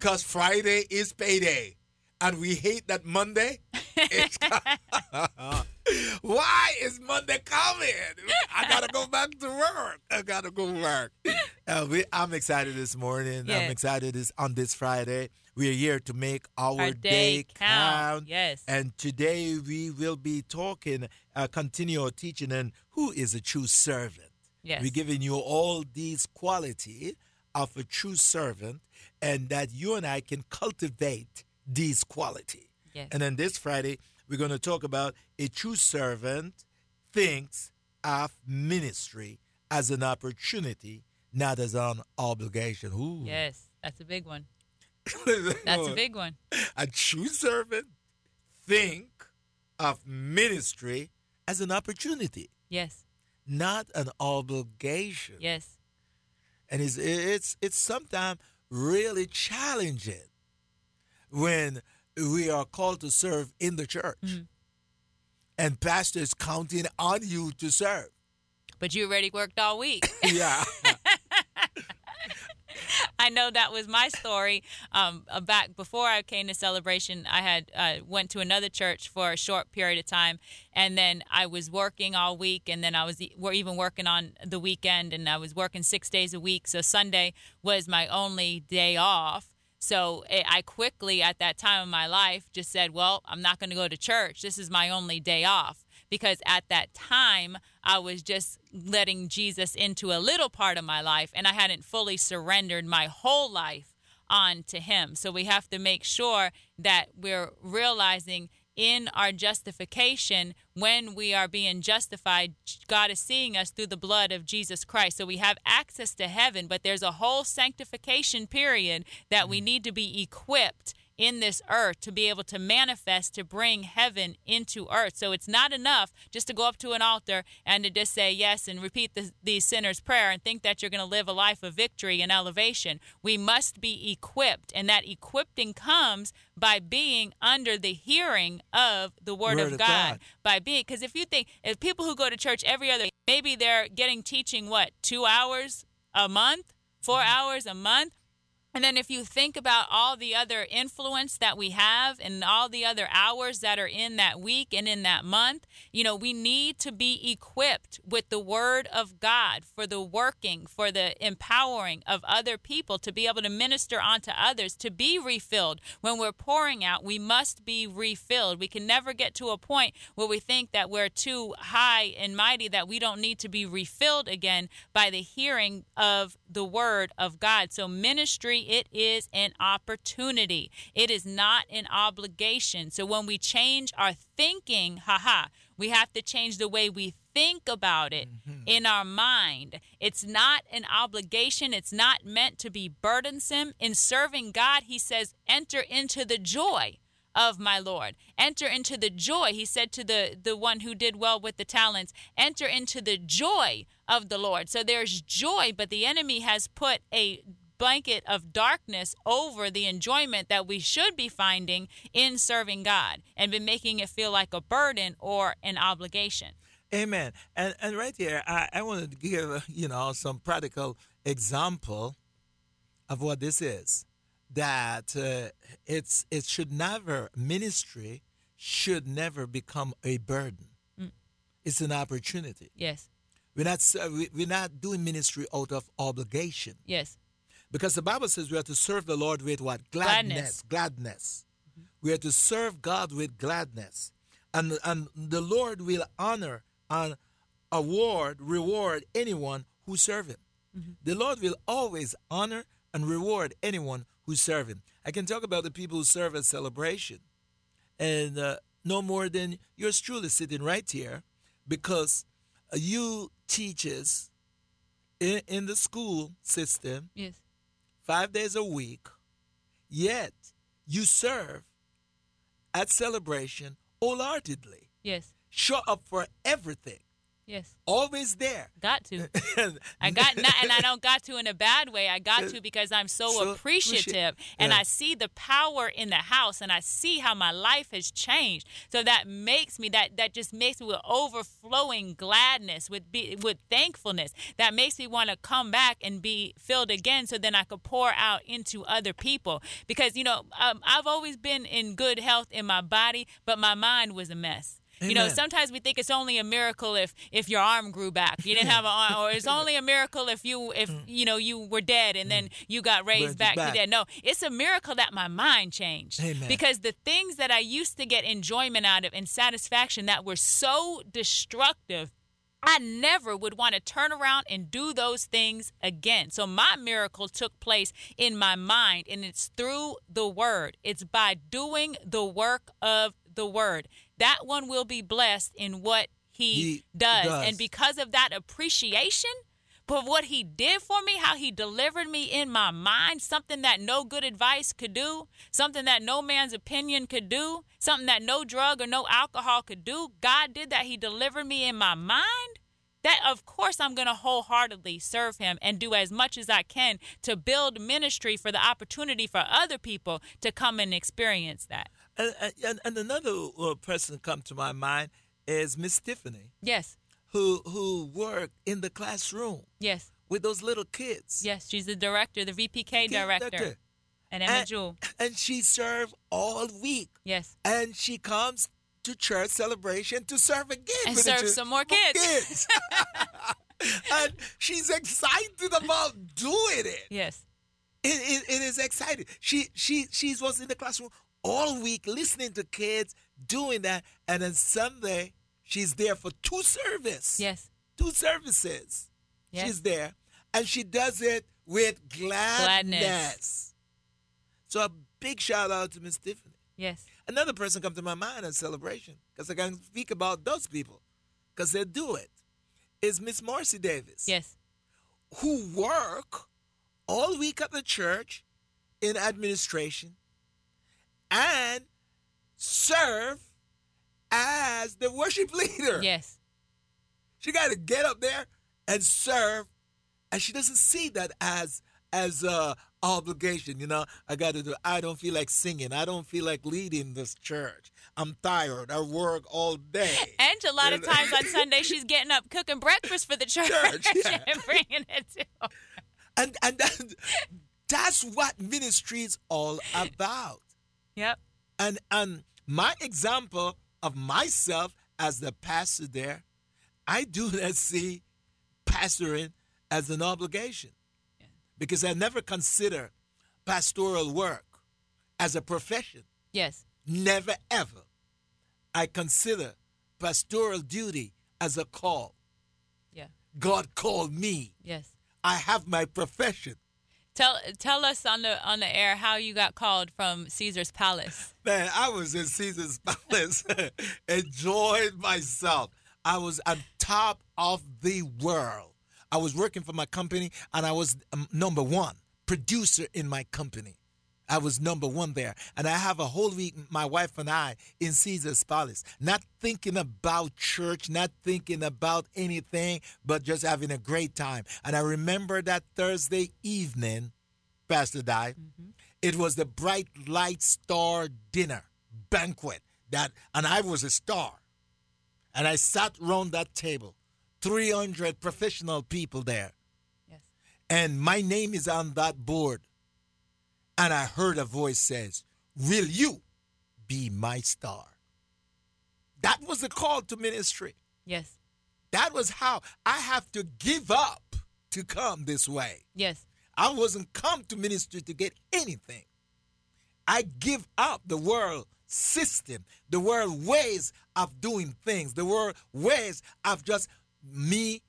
Because Friday is payday. And we hate that Monday. Why is Monday coming? I gotta go back to work. I gotta go work. Uh, we, I'm excited this morning. Yes. I'm excited this on this Friday. We are here to make our, Our day count. Yes. And today we will be talking, uh, continue our teaching and who is a true servant. Yes. We're giving you all these quality of a true servant, and that you and I can cultivate these quality. Yes. And then this Friday, we're going to talk about a true servant thinks of ministry as an opportunity, not as an obligation. Ooh. Yes. That's a big one. That's a big one. A true servant think of ministry as an opportunity, Yes. not an obligation. Yes. And it's it's it's sometimes really challenging when we are called to serve in the church Mhm. and pastors counting on you to serve But you already worked all week. yeah I know that was my story. Um, uh, back before I came to Celebration, I had uh, went to another church for a short period of time, and then I was working all week, and then I was e- we're even working on the weekend, and I was working six days a week. So Sunday was my only day off. So eh, I quickly, at that time of my life, just said, "Well, I'm not going to go to church. This is my only day off." Because at that time, I was just letting Jesus into a little part of my life, and I hadn't fully surrendered my whole life on to Him. So we have to make sure that we're realizing in our justification, when we are being justified, God is seeing us through the blood of Jesus Christ. So we have access to heaven, but there's a whole sanctification period that we mm. need to be equipped in this earth to be able to manifest to bring heaven into earth. So it's not enough just to go up to an altar and to just say yes and repeat the, the sinner's prayer and think that you're going to live a life of victory and elevation. We must be equipped, and that equipping comes by being under the hearing of the word, Word of of God. God. By being, because if you think, if people who go to church every other, maybe they're getting teaching what two hours a month, 4 mm-hmm. hours a month. And then if you think about all the other influence that we have and all the other hours that are in that week and in that month, you know, we need to be equipped with the word of God for the working, for the empowering of other people to be able to minister onto others, to be refilled. When we're pouring out, we must be refilled. We can never get to a point where we think that we're too high and mighty that we don't need to be refilled again by the hearing of the word of God. So ministry it is an opportunity. It is not an obligation. So when we change our thinking, haha, we have to change the way we think about it mm-hmm. in our mind. It's not an obligation. It's not meant to be burdensome. In serving God, he says, enter into the joy of my Lord. Enter into the joy. He said to the, the one who did well with the talents, enter into the joy of the Lord. So there's joy, but the enemy has put a blanket of darkness over the enjoyment that we should be finding in serving God and been making it feel like a burden or an obligation. amen and and right here i, I want to give you know some practical example of what this is that uh, it's it should never ministry should never become a burden Mm. it's an opportunity Yes. we're not we're not doing ministry out of obligation Yes. Because the Bible says we are to serve the Lord with what? Gladness. Gladness. We are to serve God with gladness. And, and the Lord will honor and award, reward anyone who serve him. The Lord will always honor and reward anyone who serve him. I can talk about the people who serve at celebration. And uh, no more than yours truly sitting right here because you teachers in, in the school system Yes. Five days a week, yet you serve at celebration wholeheartedly. Yes. Show up for everything. Yes. Always there. Got to. I got not, and I don't got to in a bad way. I got to because I'm so, So appreciative, and yeah. I see the power in the house, and I see how my life has changed. So that makes me that that just makes me with overflowing gladness, with be, with thankfulness. That makes me want to come back and be filled again, so then I could pour out into other people. Because you know um, I've always been in good health in my body, but my mind was a mess. You know, sometimes we think it's only a miracle if if your arm grew back. You didn't have an arm, or it's only a miracle if you if you know you were dead and then you got raised back, back. to dead. No, it's a miracle that my mind changed. Amen. Because the things that I used to get enjoyment out of and satisfaction that were so destructive. I never would want to turn around and do those things again. So my miracle took place in my mind, and it's through the word. It's by doing the work of the word. That one will be blessed in what he, He does. does. And because of that appreciation, but what he did for me, how he delivered me in my mind, something that no good advice could do, something that no man's opinion could do, something that no drug or no alcohol could do. God did that. He delivered me in my mind. That, of course, I'm going to wholeheartedly serve him and do as much as I can to build ministry for the opportunity for other people to come and experience that. And, and, and another person come to my mind is Miss Tiffany, Yes, who who worked in the classroom yes, with those little kids. yes. She's the director, the VPK Kid director, director. and Emma And, Jewel. and she served all week. Yes. And she comes to church celebration to serve again. And serve some more kids. kids. and she's excited about doing it. Yes. It, it, it is exciting. She she she was in the classroom all week listening to kids doing that, and then Sunday she's there for two service. Yes. two services. Yes. She's there, and she does it with gladness. Gladness. So a big shout out to Miss Tiffany. Yes. Another person come to my mind in celebration because I can speak about those people because they do it. Is Miss Marcy Davis Yes. who work all week at the church in administration serve as the worship leader. Yes. She got to get up there and serve, and she doesn't see that as as a obligation. You know, I got to do. I don't feel like singing. I don't feel like leading this church. I'm tired. I work all day. And a lot of times on Sunday, she's getting up cooking breakfast for the church, Church, yeah. and bringing it to. them. and and that, that's what ministry is all about. Yep. And and my example of myself as the pastor there, I do not see pastoring as an obligation. Because I never consider pastoral work as a profession. Yes. Never ever. I consider pastoral duty as a call. Yeah. God called me. Yes. I have my profession. Tell tell us on the on the air how you got called from Caesar's Palace. Man, I was in Caesar's Palace, enjoyed myself. I was on top of the world. I was working for my company, and I was um, number one producer in my company. I was number one there, and I have a whole week, my wife and I, in Caesar's Palace, not thinking about church, not thinking about anything, but just having a great time. And I remember that Thursday evening, Pastor Di, mm-hmm. it was the Bright Light Star dinner banquet that, and I was a star. And I sat around that table, 300 professional people there. Yes. And my name is on that board. And I heard a voice says, Will you be my star? That was the call to ministry. Yes. That was how I have to give up to come this way. Yes. I wasn't come to ministry to get anything. I give up the world system, the world ways of doing things, the world ways of just me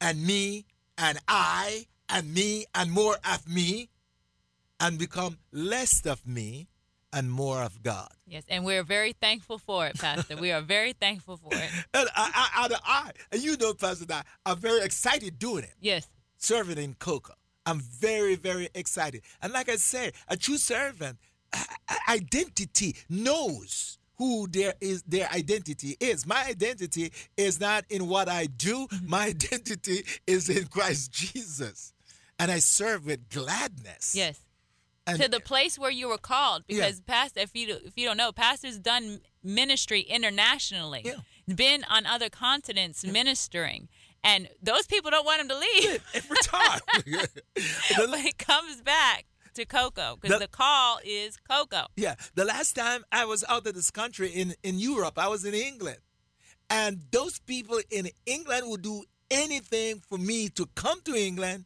and me and I and me and more of me and become less of me and more of God. Yes. And we're very thankful for it, Pastor. we are very thankful for it. And I, I, I, I and you know, Pastor, that I'm very excited doing it. Yes. serving in Cocoa. I'm very, very excited. And like I said, a true servant identity knows who their is their identity is. My identity is not in what I do. Mm-hmm. My identity is in Christ Jesus. And I serve with gladness. Yes. And, to the place where you were called because yeah. pastor if you if you don't know pastor's done ministry internationally yeah. been on other continents yeah. ministering and those people don't want him to leave every time but he comes back to cocoa because the, the, call is cocoa. Yeah. The last time I was out of this country in, in Europe, I was in England. And those people in England would do anything for me to come to England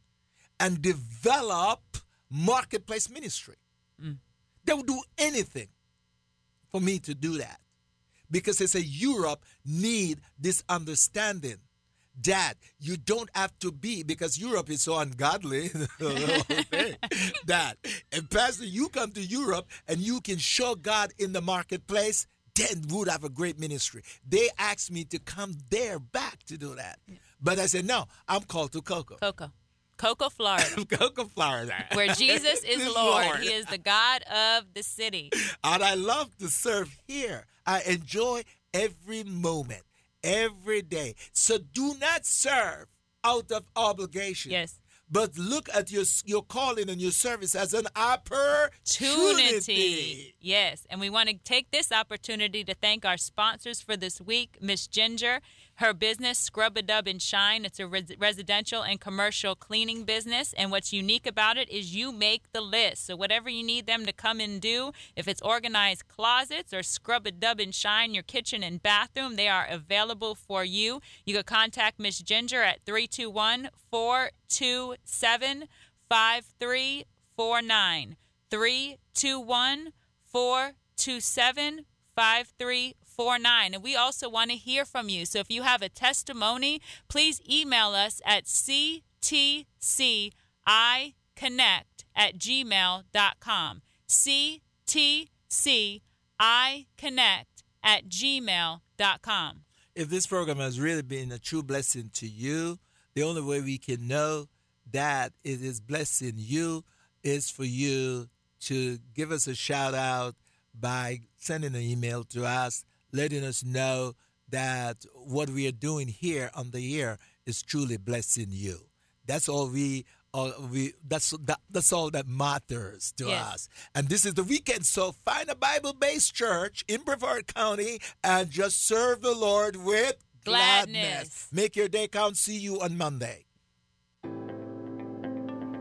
and develop marketplace ministry. Mm. They would do anything for me to do that because they say Europe need this understanding that you don't have to be because Europe is so ungodly. that and Pastor, you come to Europe and you can show God in the marketplace, then would have a great ministry. They asked me to come there back to do that. But I said, no, I'm called to Cocoa. Cocoa. Cocoa, Florida. Cocoa, Florida. Where Jesus is Lord. Lord. He is the God of the city. And I love to serve here. I enjoy every moment every day. So do not serve out of obligation. Yes. But look at your your calling and your service as an opportunity. Yes, and we want to take this opportunity to thank our sponsors for this week, Miss Ginger her business, Scrub a Dub and Shine, it's a res- residential and commercial cleaning business. And what's unique about it is you make the list. So whatever you need them to come and do, if it's organized closets or scrub a dub and shine your kitchen and bathroom, they are available for you. You can contact Miss Ginger at 321 427 5349. 321 427 5349. 49. And we also want to hear from you. So if you have a testimony, please email us at ctciconnect at gmail.com. ctciconnect at gmail.com. If this program has really been a true blessing to you, the only way we can know that it is blessing you is for you to give us a shout out by sending an email to us letting us know that what we are doing here on the air is truly blessing you. That's all we uh, we that's that, that's all that matters to yes. us. And this is the weekend, so find a Bible-based church in Brevard County and just serve the Lord with gladness. gladness. Make your day count. See you on Monday.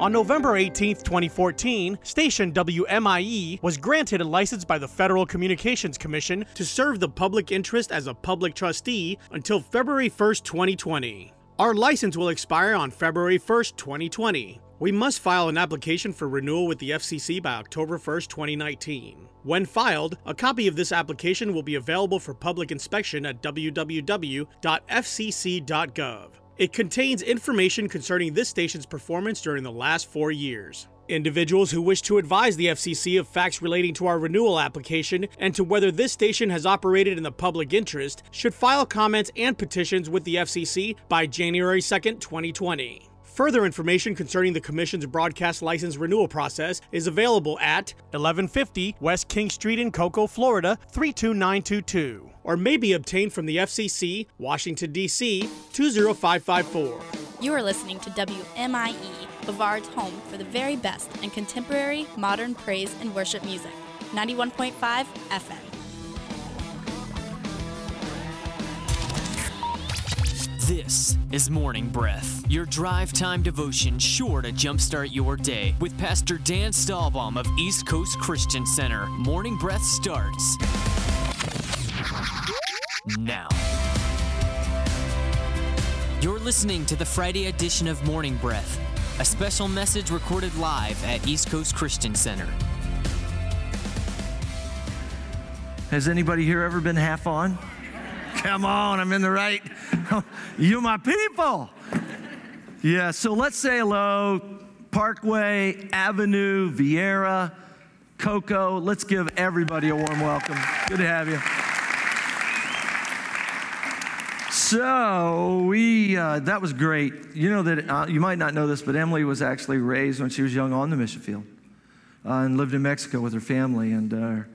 On November 18, 2014, station WMIE was granted a license by the Federal Communications Commission to serve the public interest as a public trustee until February 1, 2020. Our license will expire on February 1, 2020. We must file an application for renewal with the FCC by October 1, 2019. When filed, a copy of this application will be available for public inspection at www.fcc.gov. It contains information concerning this station's performance during the last four years. Individuals who wish to advise the FCC of facts relating to our renewal application and to whether this station has operated in the public interest should file comments and petitions with the FCC by January 2, 2020. Further information concerning the Commission's broadcast license renewal process is available at 1150 West King Street in Cocoa, Florida 32922, or may be obtained from the FCC, Washington, D.C. 20554. You are listening to WMIE, Brevard's home for the very best in contemporary, modern praise and worship music. 91.5 FM. This is Morning Breath, your drive time devotion sure to jumpstart your day with Pastor Dan Stahlbaum of East Coast Christian Center. Morning Breath starts now. You're listening to the Friday edition of Morning Breath, a special message recorded live at East Coast Christian Center. Has anybody here ever been half on? Come on, I'm in the right. you my people. Yeah, so let's say hello. Parkway, Avenue, Viera, Cocoa. Let's give everybody a warm welcome. Good to have you. So we uh, that was great. You know that uh, you might not know this, but Emily was actually raised when she was young on the mission field uh, and lived in Mexico with her family. And uh,